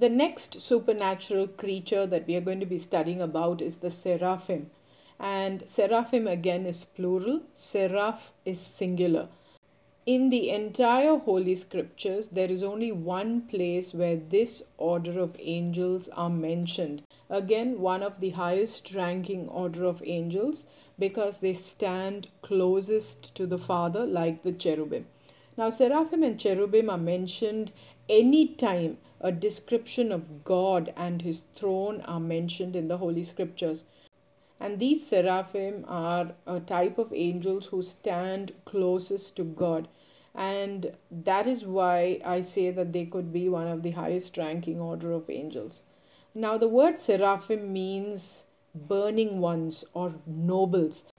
The next supernatural creature that we are going to be studying about is the seraphim. And seraphim again is plural, seraph is singular. In the entire Holy Scriptures, there is only one place where this order of angels are mentioned. Again, one of the highest ranking order of angels because they stand closest to the Father, like the cherubim. Now, seraphim and cherubim are mentioned any time a description of God and his throne are mentioned in the Holy Scriptures. And these seraphim are a type of angels who stand closest to God. And that is why I say that they could be one of the highest ranking order of angels. Now, the word seraphim means burning ones or nobles.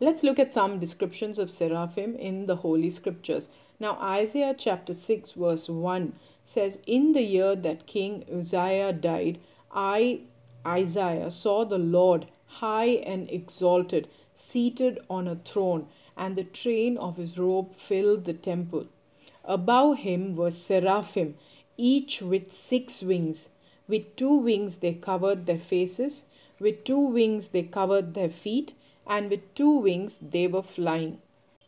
Let's look at some descriptions of seraphim in the Holy Scriptures. Now, Isaiah chapter 6, verse 1 says, In the year that King Uzziah died, I, Isaiah, saw the Lord high and exalted, seated on a throne, and the train of his robe filled the temple. Above him were seraphim, each with six wings. With two wings they covered their faces, with two wings they covered their feet, and with two wings they were flying.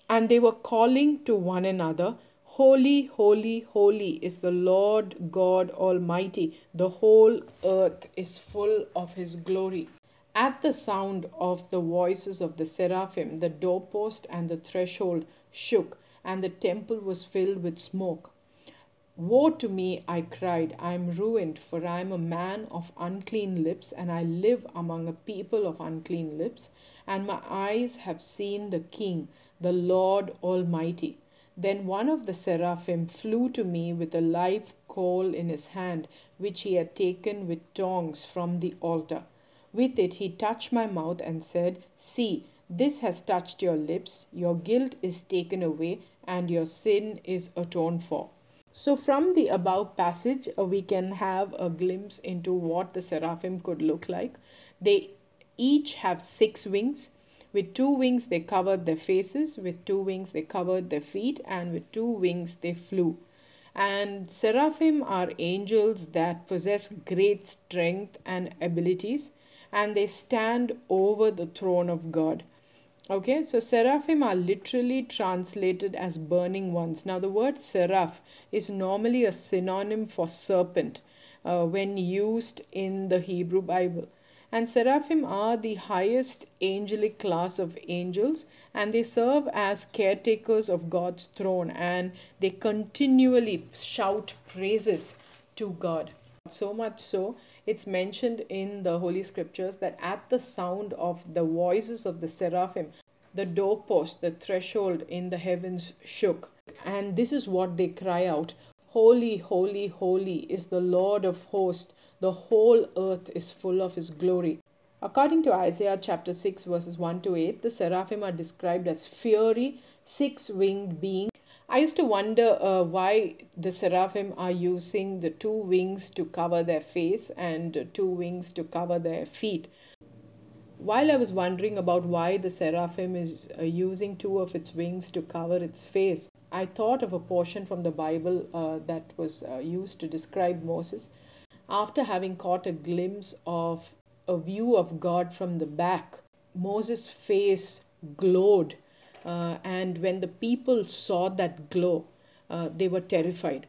And they were calling to one another, Holy, holy, holy is the Lord God Almighty. The whole earth is full of His glory. At the sound of the voices of the seraphim, the doorpost and the threshold shook, and the temple was filled with smoke. Woe to me, I cried, I am ruined, for I am a man of unclean lips, and I live among a people of unclean lips, and my eyes have seen the King, the Lord Almighty. Then one of the seraphim flew to me with a live coal in his hand, which he had taken with tongs from the altar. With it he touched my mouth and said, See, this has touched your lips, your guilt is taken away, and your sin is atoned for. So, from the above passage, uh, we can have a glimpse into what the seraphim could look like. They each have six wings. With two wings, they covered their faces, with two wings, they covered their feet, and with two wings, they flew. And seraphim are angels that possess great strength and abilities and they stand over the throne of God. Okay, so seraphim are literally translated as burning ones. Now, the word seraph is normally a synonym for serpent uh, when used in the Hebrew Bible. And seraphim are the highest angelic class of angels, and they serve as caretakers of God's throne, and they continually shout praises to God. So much so it's mentioned in the Holy Scriptures that at the sound of the voices of the seraphim, the doorpost, the threshold in the heavens shook. And this is what they cry out Holy, holy, holy is the Lord of hosts. The whole earth is full of his glory. According to Isaiah chapter 6, verses 1 to 8, the seraphim are described as fiery, six winged beings I used to wonder uh, why the seraphim are using the two wings to cover their face and two wings to cover their feet. While I was wondering about why the seraphim is uh, using two of its wings to cover its face, I thought of a portion from the Bible uh, that was uh, used to describe Moses. After having caught a glimpse of a view of God from the back, Moses' face glowed uh, and when the people saw that glow, uh, they were terrified.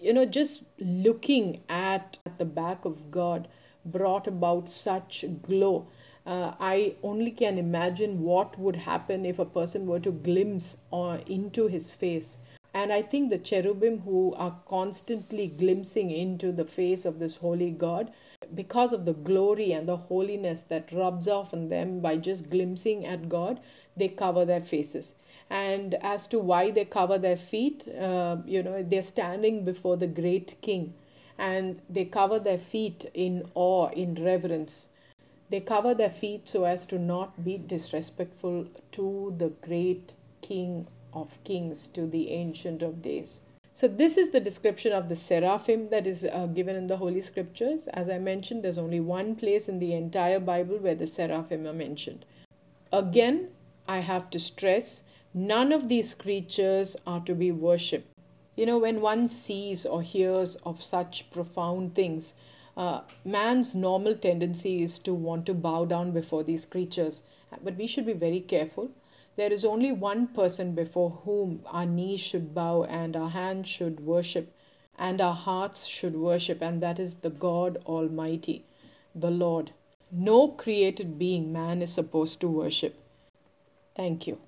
You know, just looking at, at the back of God brought about such glow. Uh, I only can imagine what would happen if a person were to glimpse uh, into his face. And I think the cherubim who are constantly glimpsing into the face of this holy God, because of the glory and the holiness that rubs off on them by just glimpsing at God, they cover their faces. And as to why they cover their feet uh, you know they're standing before the great king. And they cover their feet in awe in reverence. They cover their feet so as to not be disrespectful to the great king of kings to the ancient of days so this is the description of the seraphim that is uh, given in the holy scriptures as i mentioned there's only one place in the entire bible where the seraphim are mentioned again I have to stress none of these creatures are to be worshipped. You know, when one sees or hears of such profound things, uh, man's normal tendency is to want to bow down before these creatures. But we should be very careful. There is only one person before whom our knees should bow and our hands should worship and our hearts should worship, and that is the God Almighty, the Lord. No created being man is supposed to worship. Thank you.